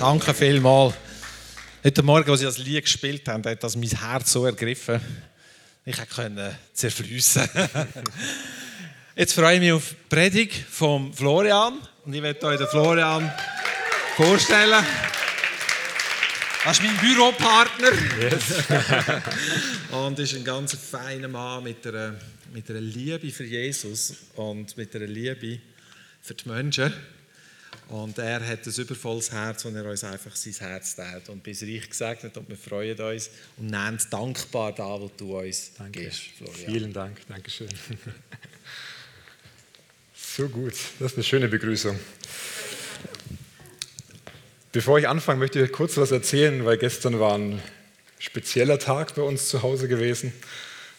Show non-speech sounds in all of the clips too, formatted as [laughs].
Danke vielmals. Heute Morgen, als ich das Lied gespielt habe, hat das mein Herz so ergriffen. Ich konnte zerfließen. [laughs] Jetzt freue ich mich auf die Predigt von Florian. Und ich werde euch den Florian vorstellen. Das ist mein Büropartner. Yes. [laughs] und ist ein ganz feiner Mann mit einer, mit einer Liebe für Jesus und mit einer Liebe für die Menschen. Und er hat ein übervolles Herz, und er uns einfach sein Herz teilt. Und bis reich gesegnet und wir freuen uns und nehmen dankbar da, was du uns Danke. gibst, Florian. Vielen Dank, Dankeschön. [laughs] So gut, das ist eine schöne Begrüßung. Bevor ich anfange, möchte ich kurz was erzählen, weil gestern war ein spezieller Tag bei uns zu Hause gewesen.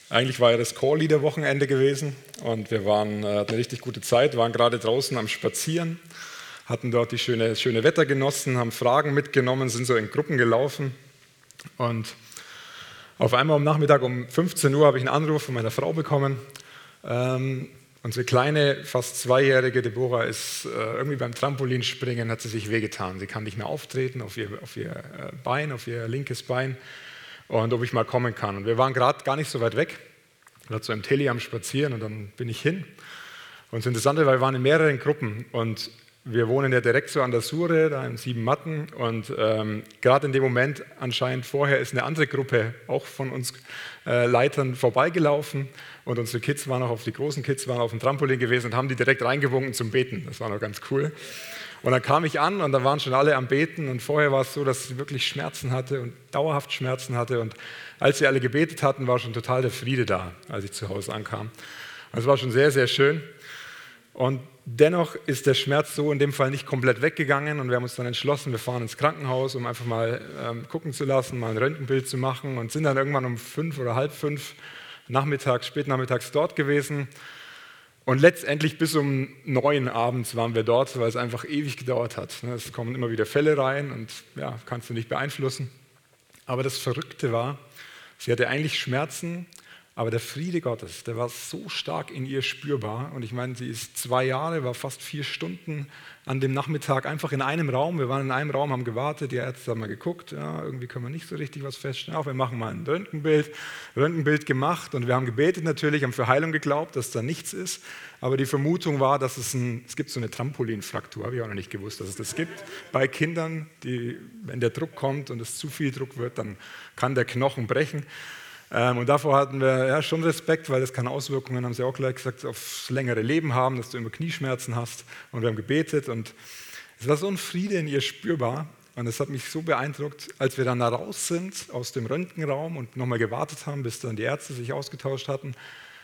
Eigentlich war ja das Call-Leader-Wochenende gewesen und wir waren, äh, hatten eine richtig gute Zeit, waren gerade draußen am Spazieren hatten dort die schöne, schöne Wetter genossen, haben Fragen mitgenommen, sind so in Gruppen gelaufen. Und auf einmal am Nachmittag um 15 Uhr habe ich einen Anruf von meiner Frau bekommen. Ähm, unsere kleine, fast zweijährige Deborah ist äh, irgendwie beim Trampolinspringen, hat sie sich wehgetan. Sie kann nicht mehr auftreten auf ihr, auf ihr äh, Bein, auf ihr linkes Bein. Und ob ich mal kommen kann. Und wir waren gerade gar nicht so weit weg. Waren so im Tele am Spazieren und dann bin ich hin. Und das Interessante war, wir waren in mehreren Gruppen und wir wohnen ja direkt so an der Sure, da in Sieben Matten. Und ähm, gerade in dem Moment, anscheinend vorher, ist eine andere Gruppe auch von uns äh, Leitern vorbeigelaufen. Und unsere Kids waren auch auf, die großen Kids waren auf dem Trampolin gewesen und haben die direkt reingewunken zum Beten. Das war noch ganz cool. Und dann kam ich an und da waren schon alle am Beten. Und vorher war es so, dass sie wirklich Schmerzen hatte und dauerhaft Schmerzen hatte. Und als sie alle gebetet hatten, war schon total der Friede da, als ich zu Hause ankam. Also es war schon sehr, sehr schön. Und dennoch ist der Schmerz so in dem Fall nicht komplett weggegangen und wir haben uns dann entschlossen, wir fahren ins Krankenhaus, um einfach mal ähm, gucken zu lassen, mal ein Röntgenbild zu machen und sind dann irgendwann um fünf oder halb fünf nachmittags, spätnachmittags dort gewesen. Und letztendlich bis um neun abends waren wir dort, weil es einfach ewig gedauert hat. Ne, es kommen immer wieder Fälle rein und ja, kannst du nicht beeinflussen. Aber das Verrückte war, sie hatte eigentlich Schmerzen, aber der Friede Gottes, der war so stark in ihr spürbar. Und ich meine, sie ist zwei Jahre, war fast vier Stunden an dem Nachmittag einfach in einem Raum. Wir waren in einem Raum, haben gewartet, die Ärzte haben mal geguckt. Ja, irgendwie können wir nicht so richtig was feststellen. Auch wir machen mal ein Röntgenbild. Röntgenbild gemacht und wir haben gebetet natürlich, haben für Heilung geglaubt, dass da nichts ist. Aber die Vermutung war, dass es ein, es gibt so eine Trampolinfraktur, habe ich auch noch nicht gewusst, dass es das gibt. Bei Kindern, die, wenn der Druck kommt und es zu viel Druck wird, dann kann der Knochen brechen. Ähm, und davor hatten wir ja, schon Respekt, weil das kann Auswirkungen, haben sie auch gleich gesagt, aufs längere Leben haben, dass du immer Knieschmerzen hast. Und wir haben gebetet und es war so ein Friede in ihr spürbar. Und es hat mich so beeindruckt, als wir dann da raus sind aus dem Röntgenraum und nochmal gewartet haben, bis dann die Ärzte sich ausgetauscht hatten,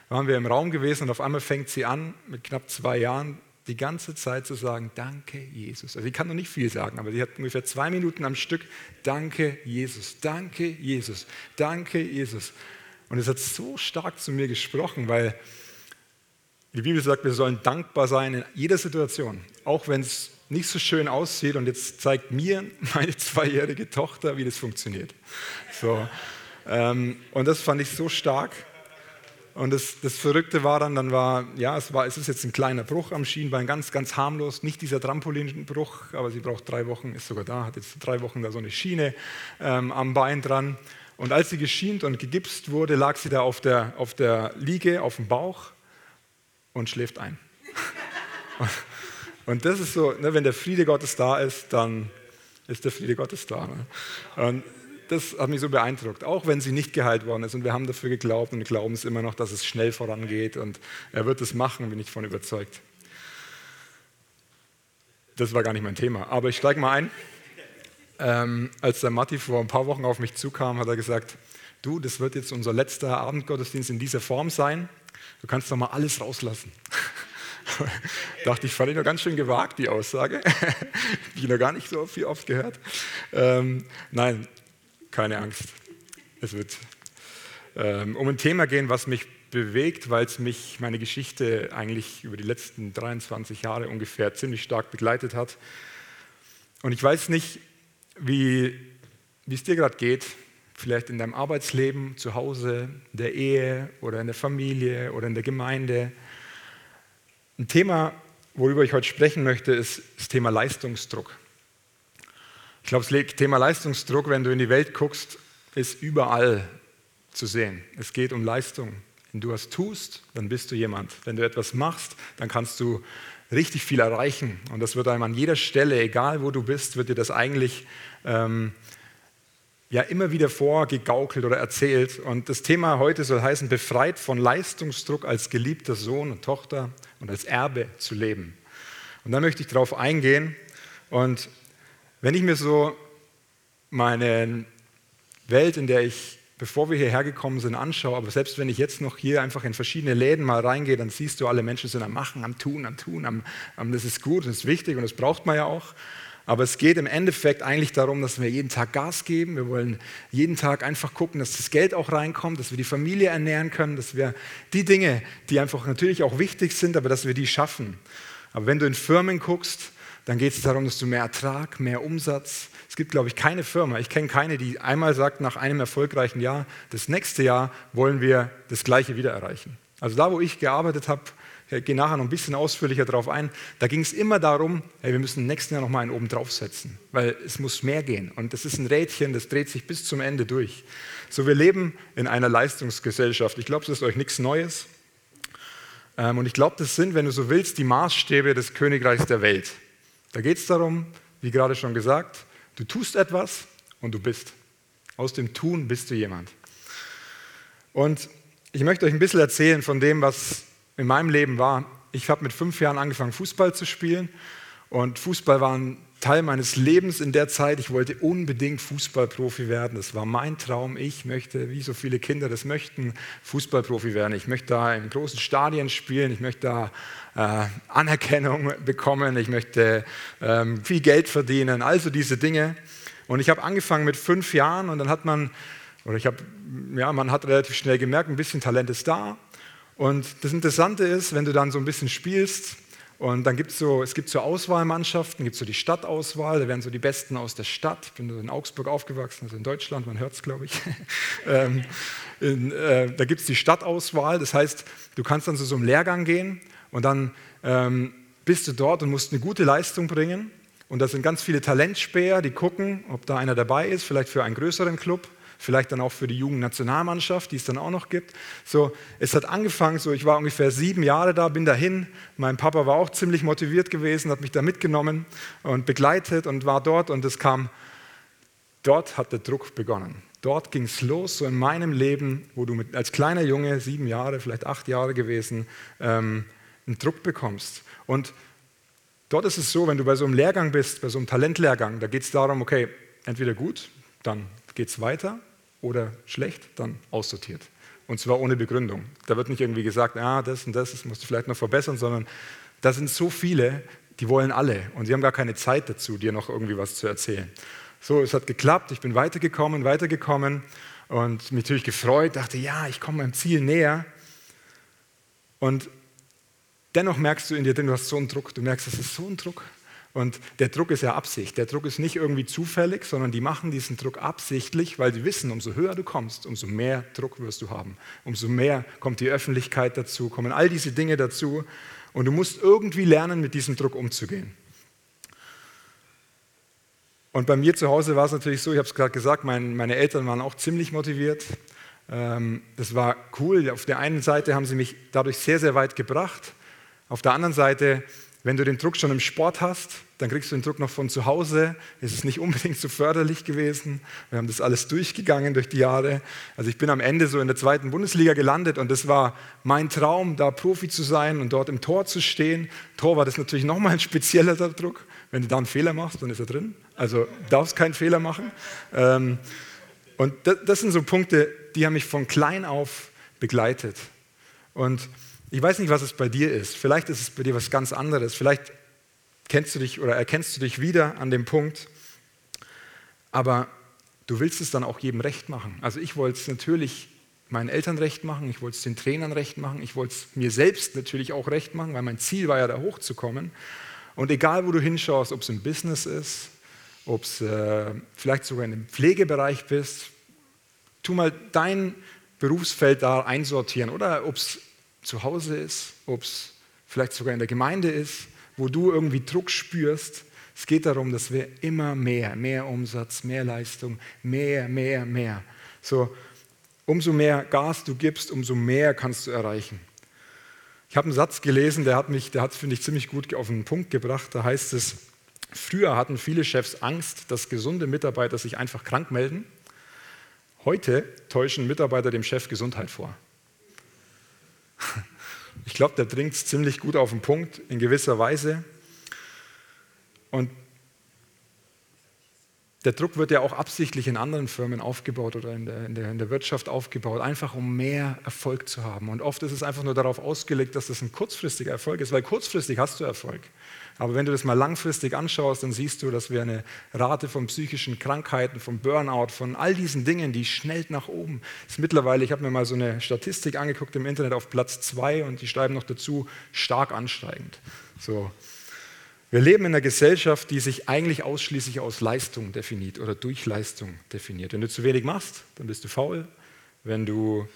waren wir im Raum gewesen und auf einmal fängt sie an, mit knapp zwei Jahren die ganze Zeit zu sagen, danke Jesus. Also sie kann noch nicht viel sagen, aber sie hat ungefähr zwei Minuten am Stück, danke Jesus, danke Jesus, danke Jesus. Und es hat so stark zu mir gesprochen, weil die Bibel sagt, wir sollen dankbar sein in jeder Situation, auch wenn es nicht so schön aussieht. Und jetzt zeigt mir meine zweijährige Tochter, wie das funktioniert. So, ähm, und das fand ich so stark. Und das, das, Verrückte war dann, dann war, ja, es, war, es ist jetzt ein kleiner Bruch am Schienbein, ganz, ganz harmlos, nicht dieser Trampolinbruch, aber sie braucht drei Wochen, ist sogar da, hat jetzt drei Wochen da so eine Schiene ähm, am Bein dran. Und als sie geschient und gegipst wurde, lag sie da auf der, auf der Liege, auf dem Bauch und schläft ein. und das ist so, ne, wenn der Friede Gottes da ist, dann ist der Friede Gottes da. Ne? Und das hat mich so beeindruckt, auch wenn sie nicht geheilt worden ist. Und wir haben dafür geglaubt und glauben es immer noch, dass es schnell vorangeht. Und er wird es machen, bin ich davon überzeugt. Das war gar nicht mein Thema. Aber ich steige mal ein. Ähm, als der Matti vor ein paar Wochen auf mich zukam, hat er gesagt, du, das wird jetzt unser letzter Abendgottesdienst in dieser Form sein. Du kannst doch mal alles rauslassen. [laughs] dachte ich, fand ich noch ganz schön gewagt, die Aussage. [laughs] die ich noch gar nicht so viel oft gehört. Ähm, nein, keine Angst. Es wird ähm, um ein Thema gehen, was mich bewegt, weil es mich, meine Geschichte eigentlich über die letzten 23 Jahre ungefähr ziemlich stark begleitet hat. Und ich weiß nicht, wie, es dir gerade geht, vielleicht in deinem Arbeitsleben, zu Hause, in der Ehe oder in der Familie oder in der Gemeinde. Ein Thema, worüber ich heute sprechen möchte, ist das Thema Leistungsdruck. Ich glaube, das Thema Leistungsdruck, wenn du in die Welt guckst, ist überall zu sehen. Es geht um Leistung. Wenn du was tust, dann bist du jemand. Wenn du etwas machst, dann kannst du richtig viel erreichen. Und das wird einem an jeder Stelle, egal wo du bist, wird dir das eigentlich ähm, ja immer wieder vorgegaukelt oder erzählt. Und das Thema heute soll heißen, befreit von Leistungsdruck als geliebter Sohn und Tochter und als Erbe zu leben. Und da möchte ich darauf eingehen. Und wenn ich mir so meine Welt, in der ich, bevor wir hierher gekommen sind, anschaue, aber selbst wenn ich jetzt noch hier einfach in verschiedene Läden mal reingehe, dann siehst du, alle Menschen sind am Machen, am Tun, am Tun, am, am das ist gut, das ist wichtig und das braucht man ja auch. Aber es geht im Endeffekt eigentlich darum, dass wir jeden Tag Gas geben. Wir wollen jeden Tag einfach gucken, dass das Geld auch reinkommt, dass wir die Familie ernähren können, dass wir die Dinge, die einfach natürlich auch wichtig sind, aber dass wir die schaffen. Aber wenn du in Firmen guckst, dann geht es darum, dass du mehr Ertrag, mehr Umsatz. Es gibt, glaube ich, keine Firma, ich kenne keine, die einmal sagt, nach einem erfolgreichen Jahr, das nächste Jahr wollen wir das Gleiche wieder erreichen. Also da, wo ich gearbeitet habe, ich gehe nachher noch ein bisschen ausführlicher darauf ein. Da ging es immer darum, hey, wir müssen im nächsten Jahr noch mal einen oben draufsetzen, weil es muss mehr gehen. Und das ist ein Rädchen, das dreht sich bis zum Ende durch. So, wir leben in einer Leistungsgesellschaft. Ich glaube, das ist euch nichts Neues. Ähm, und ich glaube, das sind, wenn du so willst, die Maßstäbe des Königreichs der Welt. Da geht es darum, wie gerade schon gesagt, du tust etwas und du bist. Aus dem Tun bist du jemand. Und ich möchte euch ein bisschen erzählen von dem, was in meinem Leben war, ich habe mit fünf Jahren angefangen, Fußball zu spielen. Und Fußball war ein Teil meines Lebens in der Zeit. Ich wollte unbedingt Fußballprofi werden. Das war mein Traum. Ich möchte, wie so viele Kinder das möchten, Fußballprofi werden. Ich möchte da in großen Stadien spielen. Ich möchte da äh, Anerkennung bekommen. Ich möchte ähm, viel Geld verdienen. Also diese Dinge. Und ich habe angefangen mit fünf Jahren und dann hat man, oder ich habe, ja, man hat relativ schnell gemerkt, ein bisschen Talent ist da. Und das Interessante ist, wenn du dann so ein bisschen spielst, und dann gibt es so, es gibt so Auswahlmannschaften, gibt es so die Stadtauswahl, da werden so die Besten aus der Stadt. Ich bin in Augsburg aufgewachsen, also in Deutschland, man hört es, glaube ich. [laughs] ähm, in, äh, da gibt es die Stadtauswahl, das heißt, du kannst dann zu so einem Lehrgang gehen und dann ähm, bist du dort und musst eine gute Leistung bringen. Und da sind ganz viele Talentspäher, die gucken, ob da einer dabei ist, vielleicht für einen größeren Club vielleicht dann auch für die Jugendnationalmannschaft, die es dann auch noch gibt. So, es hat angefangen, so ich war ungefähr sieben Jahre da, bin dahin. Mein Papa war auch ziemlich motiviert gewesen, hat mich da mitgenommen und begleitet und war dort und es kam, dort hat der Druck begonnen. Dort ging es los, so in meinem Leben, wo du mit, als kleiner Junge, sieben Jahre, vielleicht acht Jahre gewesen, ähm, einen Druck bekommst. Und dort ist es so, wenn du bei so einem Lehrgang bist, bei so einem Talentlehrgang, da geht es darum, okay, entweder gut, dann geht es weiter oder schlecht, dann aussortiert. Und zwar ohne Begründung. Da wird nicht irgendwie gesagt, ah, das und das, das musst du vielleicht noch verbessern, sondern da sind so viele, die wollen alle und sie haben gar keine Zeit dazu, dir noch irgendwie was zu erzählen. So, es hat geklappt, ich bin weitergekommen, weitergekommen und mich natürlich gefreut, dachte, ja, ich komme meinem Ziel näher. Und dennoch merkst du in dir du hast so einen Druck, du merkst, das ist so ein Druck. Und der Druck ist ja Absicht. Der Druck ist nicht irgendwie zufällig, sondern die machen diesen Druck absichtlich, weil sie wissen, umso höher du kommst, umso mehr Druck wirst du haben. Umso mehr kommt die Öffentlichkeit dazu, kommen all diese Dinge dazu. Und du musst irgendwie lernen, mit diesem Druck umzugehen. Und bei mir zu Hause war es natürlich so, ich habe es gerade gesagt, mein, meine Eltern waren auch ziemlich motiviert. Ähm, das war cool. Auf der einen Seite haben sie mich dadurch sehr, sehr weit gebracht. Auf der anderen Seite wenn du den Druck schon im Sport hast, dann kriegst du den Druck noch von zu Hause. Es ist nicht unbedingt so förderlich gewesen. Wir haben das alles durchgegangen durch die Jahre. Also ich bin am Ende so in der zweiten Bundesliga gelandet und das war mein Traum, da Profi zu sein und dort im Tor zu stehen. Tor war das natürlich nochmal ein spezieller Druck. Wenn du da einen Fehler machst, dann ist er drin. Also darfst keinen Fehler machen. Ähm, und das sind so Punkte, die haben mich von klein auf begleitet. Und ich weiß nicht, was es bei dir ist. Vielleicht ist es bei dir was ganz anderes. Vielleicht kennst du dich oder erkennst du dich wieder an dem Punkt. Aber du willst es dann auch jedem recht machen. Also ich wollte es natürlich meinen Eltern recht machen, ich wollte es den Trainern recht machen, ich wollte es mir selbst natürlich auch recht machen, weil mein Ziel war ja da hochzukommen. Und egal, wo du hinschaust, ob es im Business ist, ob es äh, vielleicht sogar in dem Pflegebereich bist, tu mal dein Berufsfeld da einsortieren oder ob es zu Hause ist, ob es vielleicht sogar in der Gemeinde ist, wo du irgendwie Druck spürst, Es geht darum, dass wir immer mehr, mehr Umsatz, mehr Leistung, mehr, mehr, mehr. So, umso mehr Gas du gibst, umso mehr kannst du erreichen. Ich habe einen Satz gelesen, der hat mich, der hat finde ich ziemlich gut auf den Punkt gebracht. Da heißt es: Früher hatten viele Chefs Angst, dass gesunde Mitarbeiter sich einfach krank melden. Heute täuschen Mitarbeiter dem Chef Gesundheit vor. Ich glaube, der bringt es ziemlich gut auf den Punkt in gewisser Weise. Und der Druck wird ja auch absichtlich in anderen Firmen aufgebaut oder in der, in, der, in der, Wirtschaft aufgebaut, einfach um mehr Erfolg zu haben. Und oft ist es einfach nur darauf ausgelegt, dass das ein kurzfristiger Erfolg ist, weil kurzfristig hast du Erfolg. Aber wenn du das mal langfristig anschaust, dann siehst du, dass wir eine Rate von psychischen Krankheiten, von Burnout, von all diesen Dingen, die schnell nach oben ist mittlerweile, ich habe mir mal so eine Statistik angeguckt im Internet auf Platz zwei und die schreiben noch dazu, stark ansteigend. So, wir leben in einer Gesellschaft, die sich eigentlich ausschließlich aus Leistung definiert oder durch Leistung definiert. Wenn du zu wenig machst, dann bist du faul. Wenn du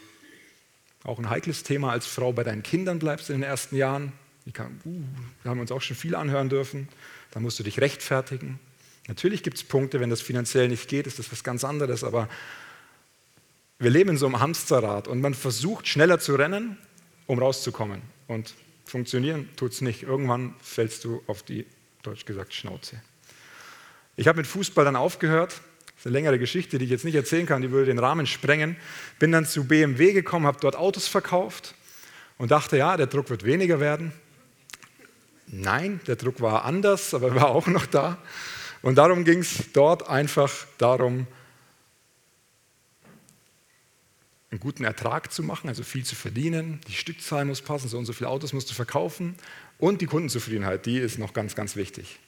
auch ein heikles Thema als Frau bei deinen Kindern bleibst in den ersten Jahren, kann, uh, haben uns auch schon viel anhören dürfen, dann musst du dich rechtfertigen. Natürlich gibt es Punkte, wenn das finanziell nicht geht, ist das was ganz anderes, aber wir leben in so einem Hamsterrad und man versucht schneller zu rennen, um rauszukommen. Und Funktionieren tut es nicht. Irgendwann fällst du auf die, deutsch gesagt, Schnauze. Ich habe mit Fußball dann aufgehört. Das ist eine längere Geschichte, die ich jetzt nicht erzählen kann, die würde den Rahmen sprengen. Bin dann zu BMW gekommen, habe dort Autos verkauft und dachte, ja, der Druck wird weniger werden. Nein, der Druck war anders, aber er war auch noch da. Und darum ging es dort einfach darum, einen guten Ertrag zu machen, also viel zu verdienen, die Stückzahl muss passen, so und so viele Autos musst du verkaufen und die Kundenzufriedenheit, die ist noch ganz, ganz wichtig.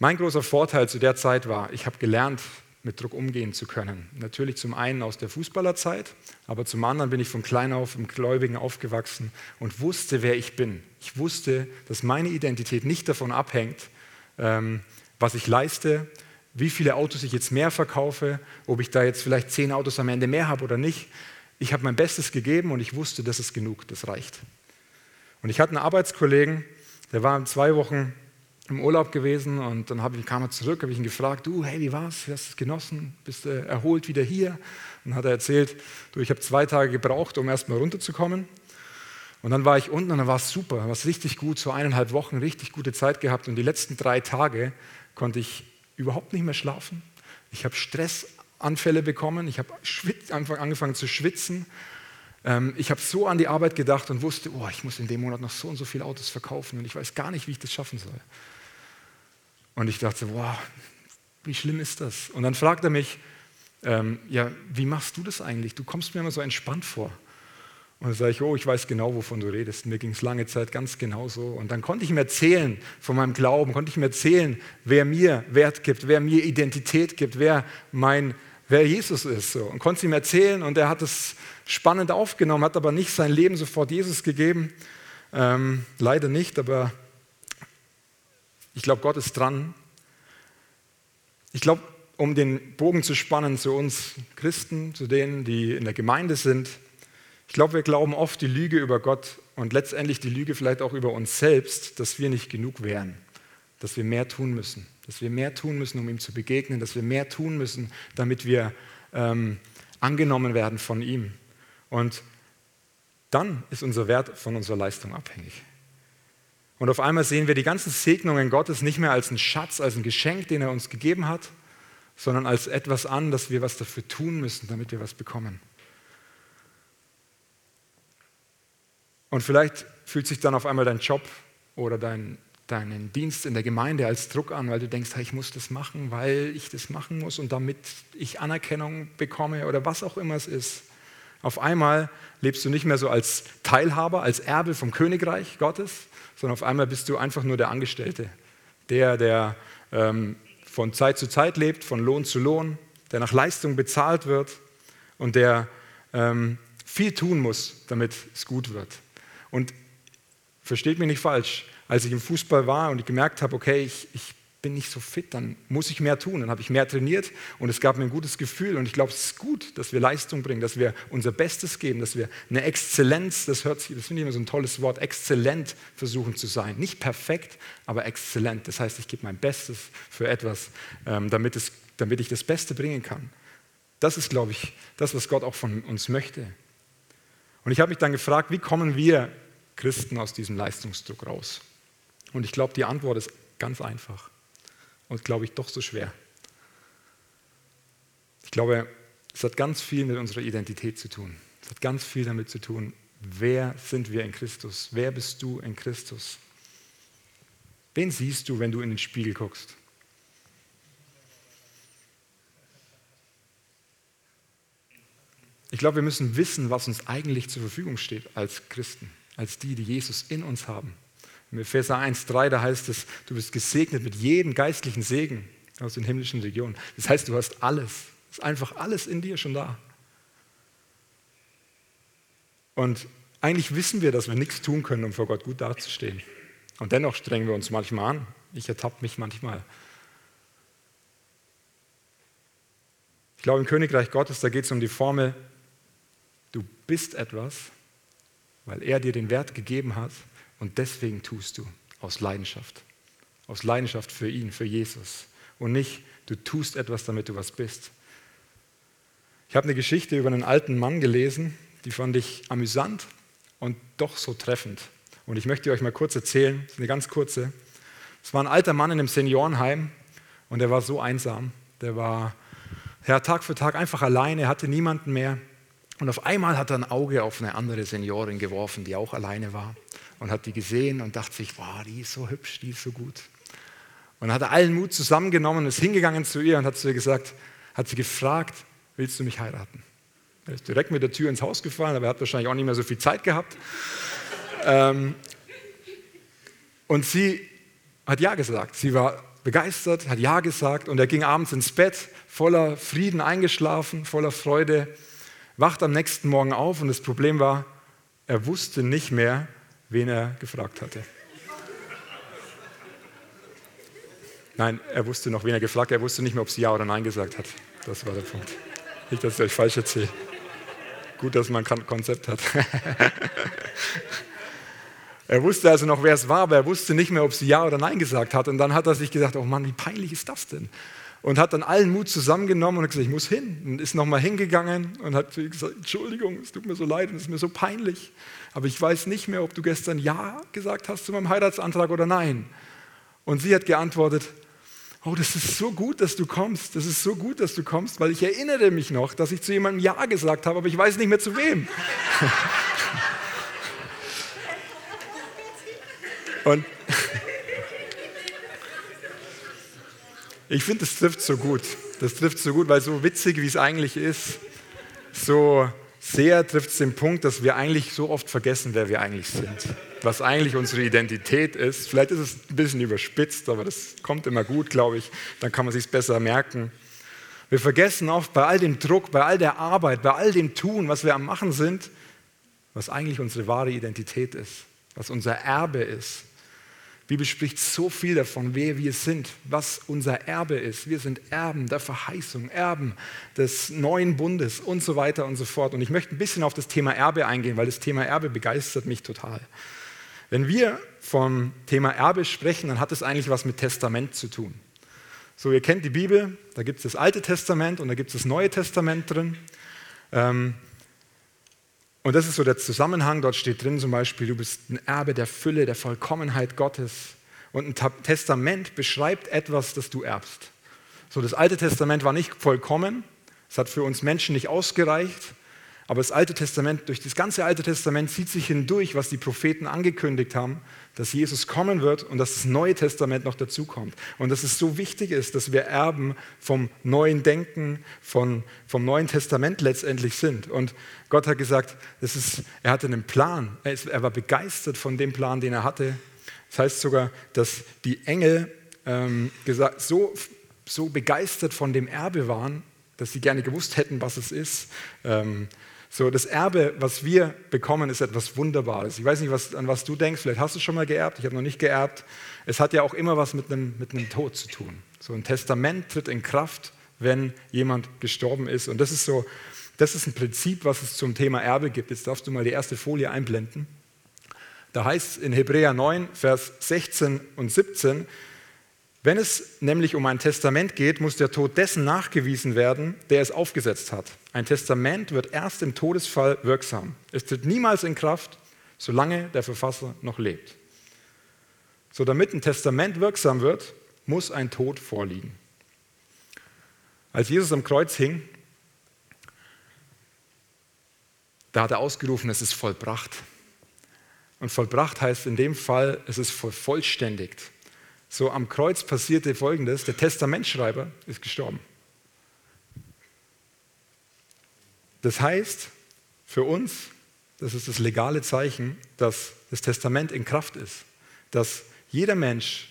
Mein großer Vorteil zu der Zeit war, ich habe gelernt, mit Druck umgehen zu können. Natürlich zum einen aus der Fußballerzeit, aber zum anderen bin ich von klein auf im Gläubigen aufgewachsen und wusste, wer ich bin. Ich wusste, dass meine Identität nicht davon abhängt, ähm, was ich leiste, wie viele Autos ich jetzt mehr verkaufe, ob ich da jetzt vielleicht zehn Autos am Ende mehr habe oder nicht. Ich habe mein Bestes gegeben und ich wusste, das ist genug, das reicht. Und ich hatte einen Arbeitskollegen, der war zwei Wochen im Urlaub gewesen und dann ich, kam er zurück, habe ich ihn gefragt, du, hey, wie war's? Wie hast du es genossen? Bist du erholt wieder hier? Und dann hat er erzählt, du, ich habe zwei Tage gebraucht, um erstmal runterzukommen. Und dann war ich unten und dann war es super, war es richtig gut, so eineinhalb Wochen richtig gute Zeit gehabt und die letzten drei Tage konnte ich überhaupt nicht mehr schlafen. Ich habe Stressanfälle bekommen. Ich habe angefangen zu schwitzen. Ähm, ich habe so an die Arbeit gedacht und wusste, oh, ich muss in dem Monat noch so und so viele Autos verkaufen und ich weiß gar nicht, wie ich das schaffen soll. Und ich dachte, wow, wie schlimm ist das? Und dann fragt er mich, ähm, ja, wie machst du das eigentlich? Du kommst mir immer so entspannt vor. Und dann sage ich, oh, ich weiß genau, wovon du redest. Mir ging es lange Zeit ganz genau so. Und dann konnte ich ihm erzählen von meinem Glauben, konnte ich ihm erzählen, wer mir Wert gibt, wer mir Identität gibt, wer mein, wer Jesus ist. So. Und konnte es ihm erzählen und er hat es spannend aufgenommen, hat aber nicht sein Leben sofort Jesus gegeben. Ähm, leider nicht, aber ich glaube, Gott ist dran. Ich glaube, um den Bogen zu spannen zu uns Christen, zu denen, die in der Gemeinde sind, ich glaube, wir glauben oft die Lüge über Gott und letztendlich die Lüge vielleicht auch über uns selbst, dass wir nicht genug wären, dass wir mehr tun müssen, dass wir mehr tun müssen, um ihm zu begegnen, dass wir mehr tun müssen, damit wir ähm, angenommen werden von ihm. Und dann ist unser Wert von unserer Leistung abhängig. Und auf einmal sehen wir die ganzen Segnungen Gottes nicht mehr als einen Schatz, als ein Geschenk, den er uns gegeben hat, sondern als etwas an, dass wir was dafür tun müssen, damit wir was bekommen. Und vielleicht fühlt sich dann auf einmal dein Job oder dein, deinen Dienst in der Gemeinde als Druck an, weil du denkst, hey, ich muss das machen, weil ich das machen muss und damit ich Anerkennung bekomme oder was auch immer es ist. Auf einmal lebst du nicht mehr so als Teilhaber, als Erbe vom Königreich Gottes, sondern auf einmal bist du einfach nur der Angestellte, der, der ähm, von Zeit zu Zeit lebt, von Lohn zu Lohn, der nach Leistung bezahlt wird und der ähm, viel tun muss, damit es gut wird. Und versteht mich nicht falsch, als ich im Fußball war und ich gemerkt habe, okay, ich, ich bin nicht so fit, dann muss ich mehr tun. Dann habe ich mehr trainiert und es gab mir ein gutes Gefühl. Und ich glaube, es ist gut, dass wir Leistung bringen, dass wir unser Bestes geben, dass wir eine Exzellenz, das hört sich, das finde ich immer so ein tolles Wort, exzellent versuchen zu sein. Nicht perfekt, aber exzellent. Das heißt, ich gebe mein Bestes für etwas, ähm, damit, es, damit ich das Beste bringen kann. Das ist, glaube ich, das, was Gott auch von uns möchte. Und ich habe mich dann gefragt, wie kommen wir Christen aus diesem Leistungsdruck raus? Und ich glaube, die Antwort ist ganz einfach und, glaube ich, doch so schwer. Ich glaube, es hat ganz viel mit unserer Identität zu tun. Es hat ganz viel damit zu tun, wer sind wir in Christus? Wer bist du in Christus? Wen siehst du, wenn du in den Spiegel guckst? Ich glaube, wir müssen wissen, was uns eigentlich zur Verfügung steht als Christen, als die, die Jesus in uns haben. Im Epheser 1,3, da heißt es, du bist gesegnet mit jedem geistlichen Segen aus den himmlischen Regionen. Das heißt, du hast alles. Es ist einfach alles in dir schon da. Und eigentlich wissen wir, dass wir nichts tun können, um vor Gott gut dazustehen. Und dennoch strengen wir uns manchmal an. Ich ertappe mich manchmal. Ich glaube, im Königreich Gottes, da geht es um die Formel, du bist etwas, weil er dir den Wert gegeben hat und deswegen tust du aus Leidenschaft. Aus Leidenschaft für ihn, für Jesus. Und nicht, du tust etwas, damit du was bist. Ich habe eine Geschichte über einen alten Mann gelesen, die fand ich amüsant und doch so treffend. Und ich möchte euch mal kurz erzählen, eine ganz kurze. Es war ein alter Mann in einem Seniorenheim und der war so einsam. Der war ja, Tag für Tag einfach alleine, hatte niemanden mehr. Und auf einmal hat er ein Auge auf eine andere Seniorin geworfen, die auch alleine war und hat die gesehen und dachte sich, wow, die ist so hübsch, die ist so gut. Und dann hat er allen Mut zusammengenommen, ist hingegangen zu ihr und hat zu ihr gesagt, hat sie gefragt, willst du mich heiraten? Er ist direkt mit der Tür ins Haus gefallen, aber er hat wahrscheinlich auch nicht mehr so viel Zeit gehabt. ähm, und sie hat Ja gesagt. Sie war begeistert, hat Ja gesagt und er ging abends ins Bett, voller Frieden eingeschlafen, voller Freude, wacht am nächsten Morgen auf und das Problem war, er wusste nicht mehr, wen er gefragt hatte. Nein, er wusste noch, wen er gefragt hat. Er wusste nicht mehr, ob sie Ja oder Nein gesagt hat. Das war der Punkt. Nicht, dass ich euch falsch erzähle. Gut, dass man ein Konzept hat. [laughs] er wusste also noch, wer es war, aber er wusste nicht mehr, ob sie Ja oder Nein gesagt hat. Und dann hat er sich gesagt, oh Mann, wie peinlich ist das denn? Und hat dann allen Mut zusammengenommen und hat gesagt, ich muss hin. Und ist nochmal hingegangen und hat gesagt, Entschuldigung, es tut mir so leid und es ist mir so peinlich aber ich weiß nicht mehr, ob du gestern Ja gesagt hast zu meinem Heiratsantrag oder Nein. Und sie hat geantwortet, oh, das ist so gut, dass du kommst, das ist so gut, dass du kommst, weil ich erinnere mich noch, dass ich zu jemandem Ja gesagt habe, aber ich weiß nicht mehr zu wem. [laughs] Und ich finde, das trifft so gut. Das trifft so gut, weil so witzig, wie es eigentlich ist, so sehr trifft es den Punkt, dass wir eigentlich so oft vergessen, wer wir eigentlich sind. Was eigentlich unsere Identität ist. Vielleicht ist es ein bisschen überspitzt, aber das kommt immer gut, glaube ich. Dann kann man sich besser merken. Wir vergessen oft bei all dem Druck, bei all der Arbeit, bei all dem Tun, was wir am Machen sind, was eigentlich unsere wahre Identität ist, was unser Erbe ist, Bibel spricht so viel davon, wer wir sind, was unser Erbe ist. Wir sind Erben der Verheißung, Erben des neuen Bundes und so weiter und so fort. Und ich möchte ein bisschen auf das Thema Erbe eingehen, weil das Thema Erbe begeistert mich total. Wenn wir vom Thema Erbe sprechen, dann hat es eigentlich was mit Testament zu tun. So, ihr kennt die Bibel, da gibt es das Alte Testament und da gibt es das Neue Testament drin. Ähm, und das ist so der Zusammenhang. Dort steht drin zum Beispiel, du bist ein Erbe der Fülle, der Vollkommenheit Gottes. Und ein Testament beschreibt etwas, das du erbst. So, das Alte Testament war nicht vollkommen. Es hat für uns Menschen nicht ausgereicht. Aber das Alte Testament, durch das ganze Alte Testament zieht sich hindurch, was die Propheten angekündigt haben, dass Jesus kommen wird und dass das Neue Testament noch dazukommt. Und dass es so wichtig ist, dass wir Erben vom neuen Denken, von, vom Neuen Testament letztendlich sind. Und Gott hat gesagt, das ist, er hatte einen Plan. Er, ist, er war begeistert von dem Plan, den er hatte. Das heißt sogar, dass die Engel ähm, gesagt, so, so begeistert von dem Erbe waren, dass sie gerne gewusst hätten, was es ist. Ähm, So, das Erbe, was wir bekommen, ist etwas Wunderbares. Ich weiß nicht, was, an was du denkst, vielleicht hast du schon mal geerbt, ich habe noch nicht geerbt. Es hat ja auch immer was mit einem, mit einem Tod zu tun. So ein Testament tritt in Kraft, wenn jemand gestorben ist. Und das ist so, das ist ein Prinzip, was es zum Thema Erbe gibt. Jetzt darfst du mal die erste Folie einblenden. Da heißt es in Hebräer 9, Vers 16 und 17, wenn es nämlich um ein Testament geht, muss der Tod dessen nachgewiesen werden, der es aufgesetzt hat. Ein Testament wird erst im Todesfall wirksam. Es tritt niemals in Kraft, solange der Verfasser noch lebt. So damit ein Testament wirksam wird, muss ein Tod vorliegen. Als Jesus am Kreuz hing, da hat er ausgerufen, es ist vollbracht. Und vollbracht heißt in dem Fall, es ist vervollständigt. So am Kreuz passierte Folgendes, der Testamentschreiber ist gestorben. Das heißt für uns, das ist das legale Zeichen, dass das Testament in Kraft ist, dass jeder Mensch,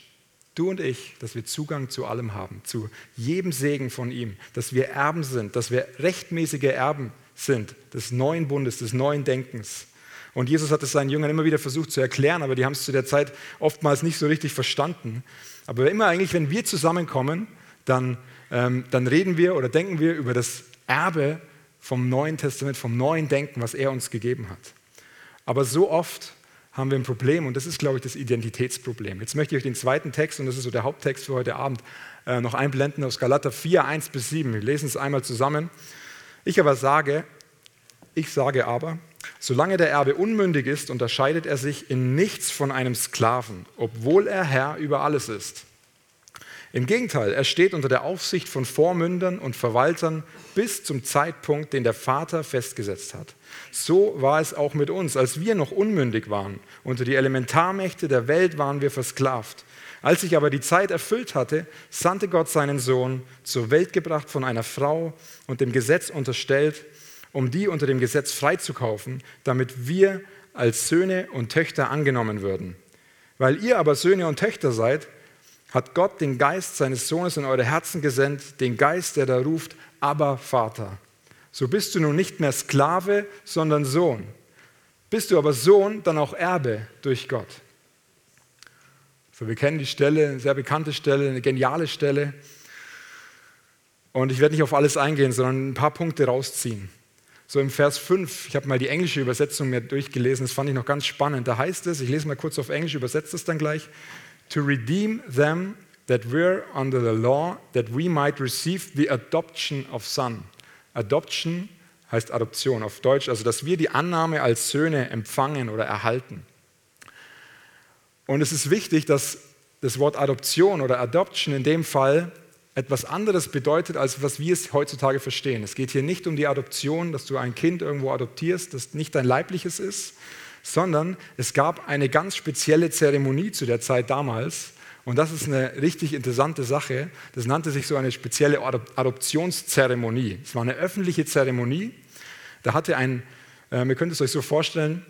du und ich, dass wir Zugang zu allem haben, zu jedem Segen von ihm, dass wir Erben sind, dass wir rechtmäßige Erben sind des neuen Bundes, des neuen Denkens. Und Jesus hat es seinen Jüngern immer wieder versucht zu erklären, aber die haben es zu der Zeit oftmals nicht so richtig verstanden. Aber immer eigentlich, wenn wir zusammenkommen, dann, ähm, dann reden wir oder denken wir über das Erbe vom Neuen Testament, vom neuen Denken, was er uns gegeben hat. Aber so oft haben wir ein Problem und das ist, glaube ich, das Identitätsproblem. Jetzt möchte ich euch den zweiten Text, und das ist so der Haupttext für heute Abend, äh, noch einblenden aus Galater 4, 1 bis 7. Wir lesen es einmal zusammen. Ich aber sage, ich sage aber, Solange der Erbe unmündig ist, unterscheidet er sich in nichts von einem Sklaven, obwohl er Herr über alles ist. Im Gegenteil, er steht unter der Aufsicht von Vormündern und Verwaltern bis zum Zeitpunkt, den der Vater festgesetzt hat. So war es auch mit uns, als wir noch unmündig waren. Unter die Elementarmächte der Welt waren wir versklavt. Als sich aber die Zeit erfüllt hatte, sandte Gott seinen Sohn, zur Welt gebracht von einer Frau und dem Gesetz unterstellt, um die unter dem Gesetz freizukaufen, damit wir als Söhne und Töchter angenommen würden. Weil ihr aber Söhne und Töchter seid, hat Gott den Geist seines Sohnes in eure Herzen gesendet, den Geist, der da ruft, aber Vater. So bist du nun nicht mehr Sklave, sondern Sohn. Bist du aber Sohn, dann auch Erbe durch Gott. So, wir kennen die Stelle, eine sehr bekannte Stelle, eine geniale Stelle. Und ich werde nicht auf alles eingehen, sondern ein paar Punkte rausziehen. So im Vers 5, ich habe mal die englische Übersetzung mir durchgelesen, das fand ich noch ganz spannend. Da heißt es, ich lese mal kurz auf Englisch, übersetze es dann gleich, to redeem them that were under the law, that we might receive the adoption of son. Adoption heißt Adoption auf Deutsch, also dass wir die Annahme als Söhne empfangen oder erhalten. Und es ist wichtig, dass das Wort Adoption oder Adoption in dem Fall etwas anderes bedeutet, als was wir es heutzutage verstehen. Es geht hier nicht um die Adoption, dass du ein Kind irgendwo adoptierst, das nicht dein leibliches ist, sondern es gab eine ganz spezielle Zeremonie zu der Zeit damals. Und das ist eine richtig interessante Sache. Das nannte sich so eine spezielle Adoptionszeremonie. Es war eine öffentliche Zeremonie. Da hatte ein, äh, ihr könnt es euch so vorstellen,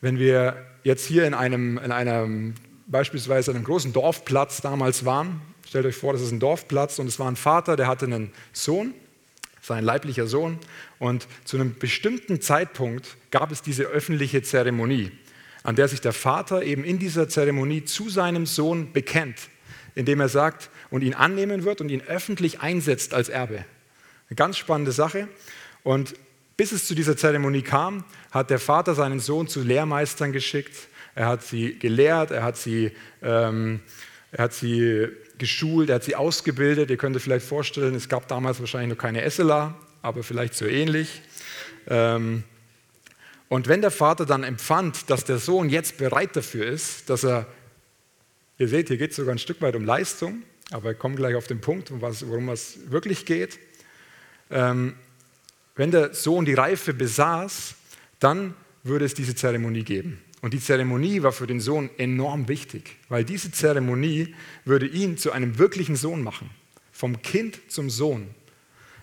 wenn wir jetzt hier in einem, in einem beispielsweise einem großen Dorfplatz damals waren, Stellt euch vor, das ist ein Dorfplatz und es war ein Vater, der hatte einen Sohn, sein leiblicher Sohn. Und zu einem bestimmten Zeitpunkt gab es diese öffentliche Zeremonie, an der sich der Vater eben in dieser Zeremonie zu seinem Sohn bekennt, indem er sagt und ihn annehmen wird und ihn öffentlich einsetzt als Erbe. Eine ganz spannende Sache. Und bis es zu dieser Zeremonie kam, hat der Vater seinen Sohn zu Lehrmeistern geschickt. Er hat sie gelehrt, er hat sie, ähm, er hat sie geschult, er hat sie ausgebildet. Ihr könnt euch vielleicht vorstellen, es gab damals wahrscheinlich noch keine SLA, aber vielleicht so ähnlich. Ähm, und wenn der Vater dann empfand, dass der Sohn jetzt bereit dafür ist, dass er, ihr seht, hier geht es sogar ein Stück weit um Leistung, aber wir kommen gleich auf den Punkt, worum es wirklich geht. Ähm, wenn der Sohn die Reife besaß, dann würde es diese Zeremonie geben. Und die Zeremonie war für den Sohn enorm wichtig, weil diese Zeremonie würde ihn zu einem wirklichen Sohn machen. Vom Kind zum Sohn.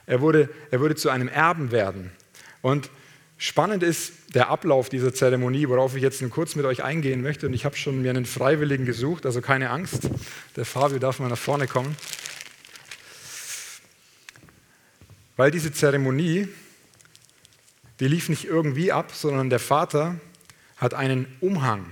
Er würde, er würde zu einem Erben werden. Und spannend ist der Ablauf dieser Zeremonie, worauf ich jetzt kurz mit euch eingehen möchte. Und ich habe schon mir einen Freiwilligen gesucht, also keine Angst. Der Fabio darf mal nach vorne kommen. Weil diese Zeremonie die lief nicht irgendwie ab, sondern der Vater hat einen Umhang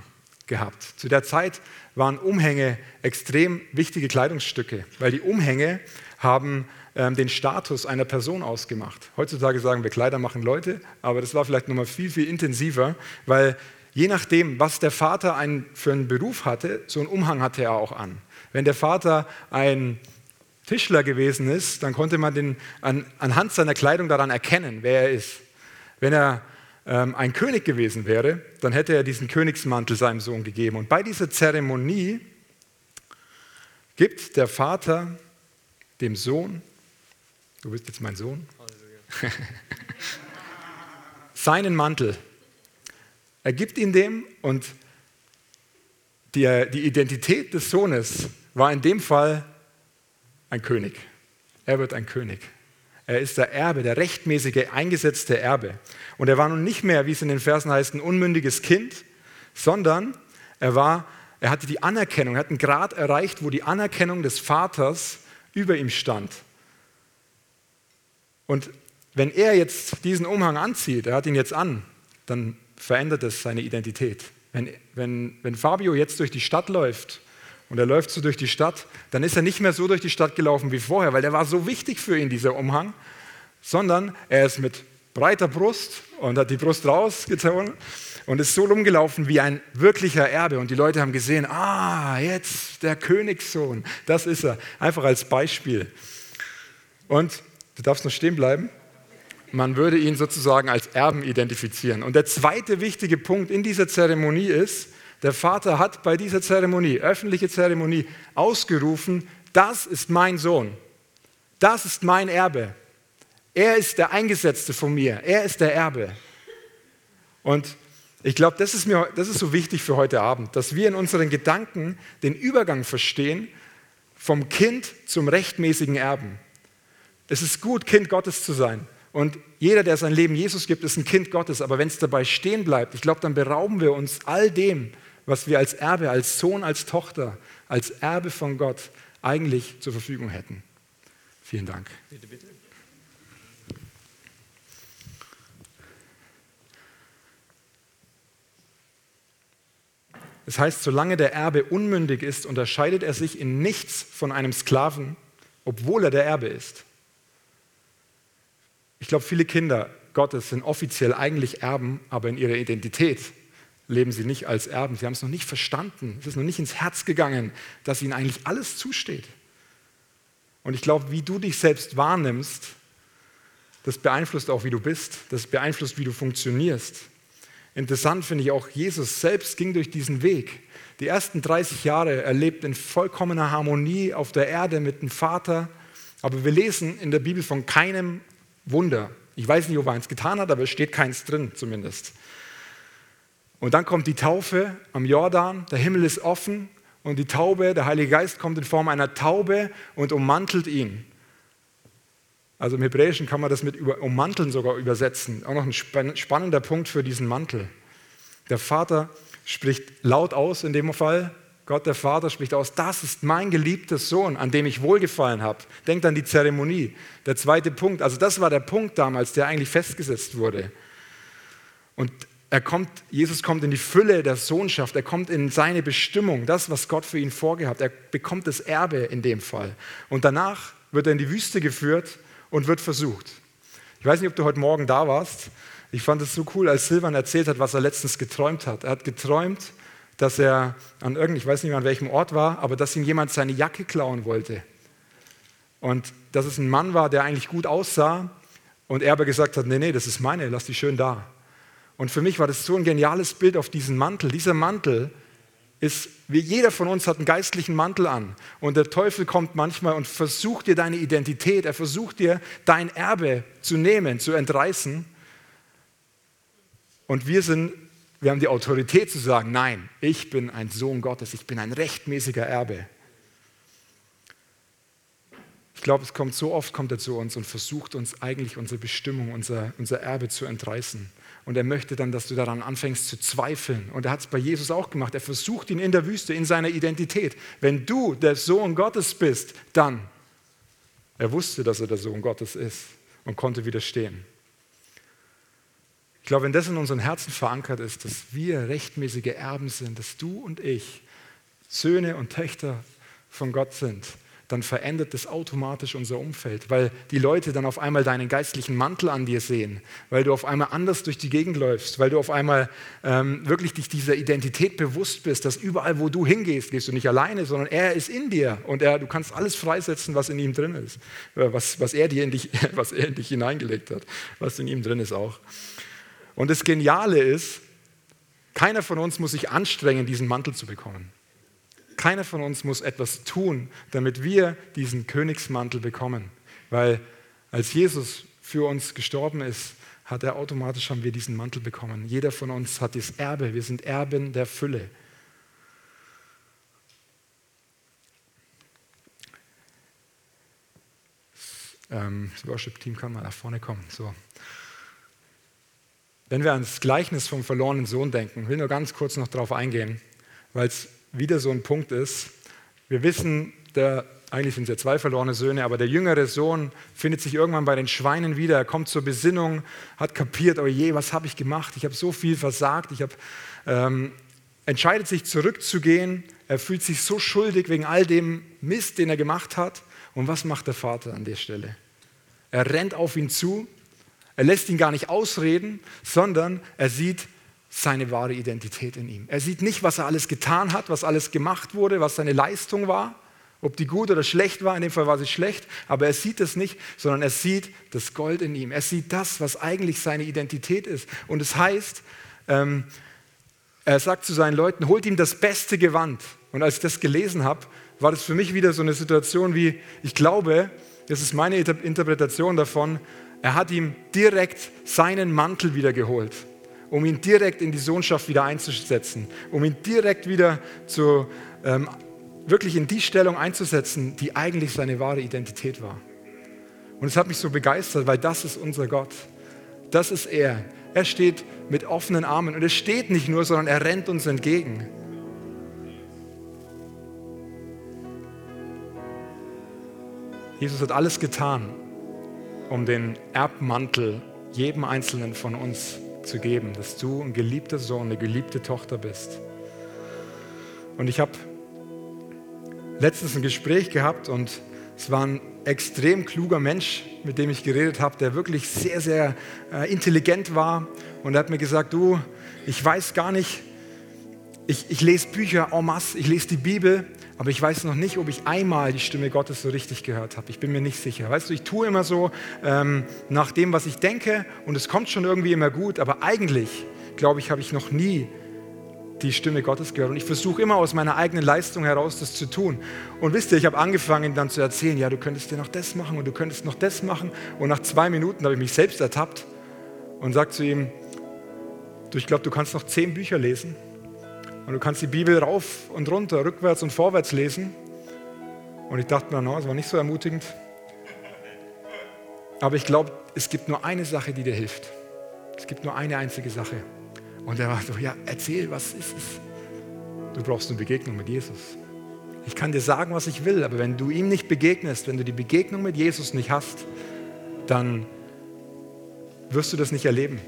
gehabt. Zu der Zeit waren Umhänge extrem wichtige Kleidungsstücke, weil die Umhänge haben ähm, den Status einer Person ausgemacht. Heutzutage sagen wir, Kleider machen Leute, aber das war vielleicht nochmal viel, viel intensiver, weil je nachdem, was der Vater einen, für einen Beruf hatte, so einen Umhang hatte er auch an. Wenn der Vater ein Tischler gewesen ist, dann konnte man den an, anhand seiner Kleidung daran erkennen, wer er ist. Wenn er ähm, ein König gewesen wäre, dann hätte er diesen Königsmantel seinem Sohn gegeben. Und bei dieser Zeremonie gibt der Vater dem Sohn, du bist jetzt mein Sohn, [laughs] seinen Mantel. Er gibt ihn dem und die, die Identität des Sohnes war in dem Fall ein König. Er wird ein König. Er ist der Erbe, der rechtmäßige, eingesetzte Erbe. Und er war nun nicht mehr, wie es in den Versen heißt, ein unmündiges Kind, sondern er war, er hatte die Anerkennung, er hat einen Grad erreicht, wo die Anerkennung des Vaters über ihm stand. Und wenn er jetzt diesen Umhang anzieht, er hat ihn jetzt an, dann verändert es seine Identität. Wenn, wenn, wenn Fabio jetzt durch die Stadt läuft und er läuft so durch die Stadt, dann ist er nicht mehr so durch die Stadt gelaufen wie vorher, weil der war so wichtig für ihn, dieser Umhang, sondern er ist mit breiter Brust und hat die Brust rausgezogen und ist so rumgelaufen wie ein wirklicher Erbe. Und die Leute haben gesehen, ah, jetzt der Königssohn, das ist er. Einfach als Beispiel. Und du darfst noch stehen bleiben. Man würde ihn sozusagen als Erben identifizieren. Und der zweite wichtige Punkt in dieser Zeremonie ist, der Vater hat bei dieser Zeremonie, öffentliche Zeremonie, ausgerufen, das ist mein Sohn, das ist mein Erbe. Er ist der Eingesetzte von mir, er ist der Erbe. Und ich glaube, das, ist das ist so wichtig für heute Abend, dass wir in unseren Gedanken den Übergang verstehen vom Kind zum rechtmäßigen Erben. Es ist gut, Kind Gottes zu sein. Und jeder, der sein Leben Jesus gibt, ist ein Kind Gottes. Aber wenn es dabei stehen bleibt, ich glaube, dann berauben wir uns all dem, was wir als Erbe, als Sohn, als Tochter, als Erbe von Gott eigentlich zur Verfügung hätten. Vielen Dank. Bitte, bitte. Es heißt, solange der Erbe unmündig ist, unterscheidet er sich in nichts von einem Sklaven, obwohl er der Erbe ist. Ich glaube, viele Kinder Gottes sind offiziell eigentlich Erben, aber in ihrer Identität leben sie nicht als Erben. Sie haben es noch nicht verstanden. Es ist noch nicht ins Herz gegangen, dass ihnen eigentlich alles zusteht. Und ich glaube, wie du dich selbst wahrnimmst, das beeinflusst auch, wie du bist. Das beeinflusst, wie du funktionierst. Interessant finde ich auch, Jesus selbst ging durch diesen Weg. Die ersten 30 Jahre erlebt in vollkommener Harmonie auf der Erde mit dem Vater. Aber wir lesen in der Bibel von keinem Wunder. Ich weiß nicht, ob er eins getan hat, aber es steht keins drin zumindest. Und dann kommt die Taufe am Jordan, der Himmel ist offen und die Taube, der Heilige Geist kommt in Form einer Taube und ummantelt ihn. Also im Hebräischen kann man das mit ummanteln sogar übersetzen. Auch noch ein spannender Punkt für diesen Mantel. Der Vater spricht laut aus in dem Fall. Gott der Vater spricht aus, das ist mein geliebter Sohn, an dem ich wohlgefallen habe. Denkt an die Zeremonie. Der zweite Punkt, also das war der Punkt damals, der eigentlich festgesetzt wurde. Und er kommt, Jesus kommt in die Fülle der Sohnschaft, er kommt in seine Bestimmung, das, was Gott für ihn vorgehabt. Er bekommt das Erbe in dem Fall. Und danach wird er in die Wüste geführt und wird versucht. Ich weiß nicht, ob du heute Morgen da warst. Ich fand es so cool, als Silvan erzählt hat, was er letztens geträumt hat. Er hat geträumt, dass er an irgendeinem, ich weiß nicht mehr an welchem Ort war, aber dass ihm jemand seine Jacke klauen wollte. Und dass es ein Mann war, der eigentlich gut aussah und er aber gesagt hat, nee, nee, das ist meine, lass die schön da. Und für mich war das so ein geniales Bild auf diesen Mantel. Dieser Mantel ist, wie jeder von uns hat einen geistlichen Mantel an. Und der Teufel kommt manchmal und versucht dir deine Identität, er versucht dir dein Erbe zu nehmen, zu entreißen. Und wir sind, wir haben die Autorität zu sagen, nein, ich bin ein Sohn Gottes, ich bin ein rechtmäßiger Erbe. Ich glaube, es kommt so oft, kommt er zu uns und versucht uns eigentlich unsere Bestimmung, unser, unser Erbe zu entreißen. Und er möchte dann, dass du daran anfängst zu zweifeln. Und er hat es bei Jesus auch gemacht. Er versucht ihn in der Wüste, in seiner Identität. Wenn du der Sohn Gottes bist, dann. Er wusste, dass er der Sohn Gottes ist und konnte widerstehen. Ich glaube, wenn das in unseren Herzen verankert ist, dass wir rechtmäßige Erben sind, dass du und ich Söhne und Töchter von Gott sind, dann verändert das automatisch unser Umfeld, weil die Leute dann auf einmal deinen geistlichen Mantel an dir sehen, weil du auf einmal anders durch die Gegend läufst, weil du auf einmal ähm, wirklich dich dieser Identität bewusst bist, dass überall, wo du hingehst, gehst du nicht alleine, sondern er ist in dir und er, du kannst alles freisetzen, was in ihm drin ist, äh, was, was, er dir in dich, [laughs] was er in dich hineingelegt hat, was in ihm drin ist auch. Und das Geniale ist, keiner von uns muss sich anstrengen, diesen Mantel zu bekommen. Keiner von uns muss etwas tun, damit wir diesen Königsmantel bekommen. Weil als Jesus für uns gestorben ist, hat er automatisch haben wir diesen Mantel bekommen. Jeder von uns hat das Erbe. Wir sind Erben der Fülle. Ähm, das Worship-Team kann mal nach vorne kommen. So. Wenn wir ans Gleichnis vom verlorenen Sohn denken, will nur ganz kurz noch darauf eingehen, weil es wieder so ein Punkt ist. Wir wissen, der, eigentlich sind es ja zwei verlorene Söhne, aber der jüngere Sohn findet sich irgendwann bei den Schweinen wieder. Er kommt zur Besinnung, hat kapiert, oh je, was habe ich gemacht? Ich habe so viel versagt. Ich habe, ähm, entscheidet sich zurückzugehen. Er fühlt sich so schuldig wegen all dem Mist, den er gemacht hat. Und was macht der Vater an der Stelle? Er rennt auf ihn zu. Er lässt ihn gar nicht ausreden, sondern er sieht, seine wahre Identität in ihm. Er sieht nicht, was er alles getan hat, was alles gemacht wurde, was seine Leistung war, ob die gut oder schlecht war. In dem Fall war sie schlecht, aber er sieht es nicht, sondern er sieht das Gold in ihm. Er sieht das, was eigentlich seine Identität ist. Und es heißt, ähm, er sagt zu seinen Leuten, holt ihm das beste Gewand. Und als ich das gelesen habe, war das für mich wieder so eine Situation wie, ich glaube, das ist meine Interpretation davon, er hat ihm direkt seinen Mantel wieder geholt um ihn direkt in die Sohnschaft wieder einzusetzen, um ihn direkt wieder zu, ähm, wirklich in die Stellung einzusetzen, die eigentlich seine wahre Identität war. Und es hat mich so begeistert, weil das ist unser Gott. Das ist er. Er steht mit offenen Armen und er steht nicht nur, sondern er rennt uns entgegen. Jesus hat alles getan, um den Erbmantel jedem Einzelnen von uns zu geben, dass du ein geliebter Sohn, eine geliebte Tochter bist. Und ich habe letztens ein Gespräch gehabt und es war ein extrem kluger Mensch, mit dem ich geredet habe, der wirklich sehr, sehr äh, intelligent war. Und er hat mir gesagt, du, ich weiß gar nicht, ich, ich lese Bücher en masse, ich lese die Bibel, aber ich weiß noch nicht, ob ich einmal die Stimme Gottes so richtig gehört habe. Ich bin mir nicht sicher. Weißt du, ich tue immer so ähm, nach dem, was ich denke und es kommt schon irgendwie immer gut, aber eigentlich, glaube ich, habe ich noch nie die Stimme Gottes gehört. Und ich versuche immer aus meiner eigenen Leistung heraus das zu tun. Und wisst ihr, ich habe angefangen dann zu erzählen, ja, du könntest dir noch das machen und du könntest noch das machen. Und nach zwei Minuten habe ich mich selbst ertappt und sage zu ihm, du, ich glaube, du kannst noch zehn Bücher lesen und du kannst die Bibel rauf und runter, rückwärts und vorwärts lesen. Und ich dachte mir, no, das war nicht so ermutigend. Aber ich glaube, es gibt nur eine Sache, die dir hilft. Es gibt nur eine einzige Sache. Und er war so, ja, erzähl, was ist es? Du brauchst eine Begegnung mit Jesus. Ich kann dir sagen, was ich will, aber wenn du ihm nicht begegnest, wenn du die Begegnung mit Jesus nicht hast, dann wirst du das nicht erleben.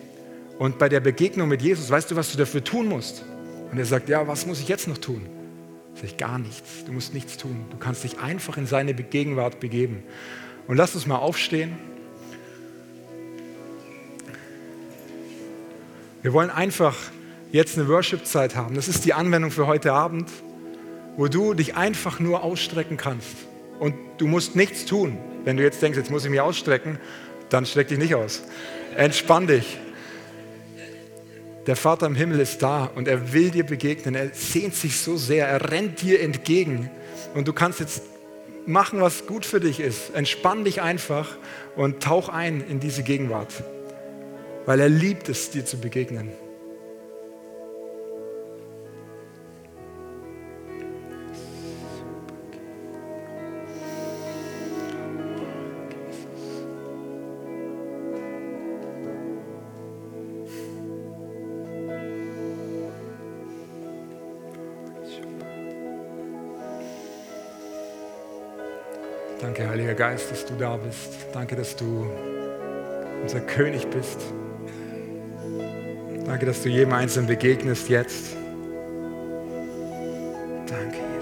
Und bei der Begegnung mit Jesus, weißt du, was du dafür tun musst? Und er sagt, ja, was muss ich jetzt noch tun? Sag ich, gar nichts. Du musst nichts tun. Du kannst dich einfach in seine Gegenwart begeben. Und lass uns mal aufstehen. Wir wollen einfach jetzt eine Worship-Zeit haben. Das ist die Anwendung für heute Abend, wo du dich einfach nur ausstrecken kannst. Und du musst nichts tun. Wenn du jetzt denkst, jetzt muss ich mich ausstrecken, dann streck dich nicht aus. Entspann dich. Der Vater im Himmel ist da und er will dir begegnen. Er sehnt sich so sehr, er rennt dir entgegen. Und du kannst jetzt machen, was gut für dich ist. Entspann dich einfach und tauch ein in diese Gegenwart, weil er liebt es, dir zu begegnen. Heiliger Geist, dass du da bist. Danke, dass du unser König bist. Danke, dass du jedem Einzelnen begegnest jetzt. Danke.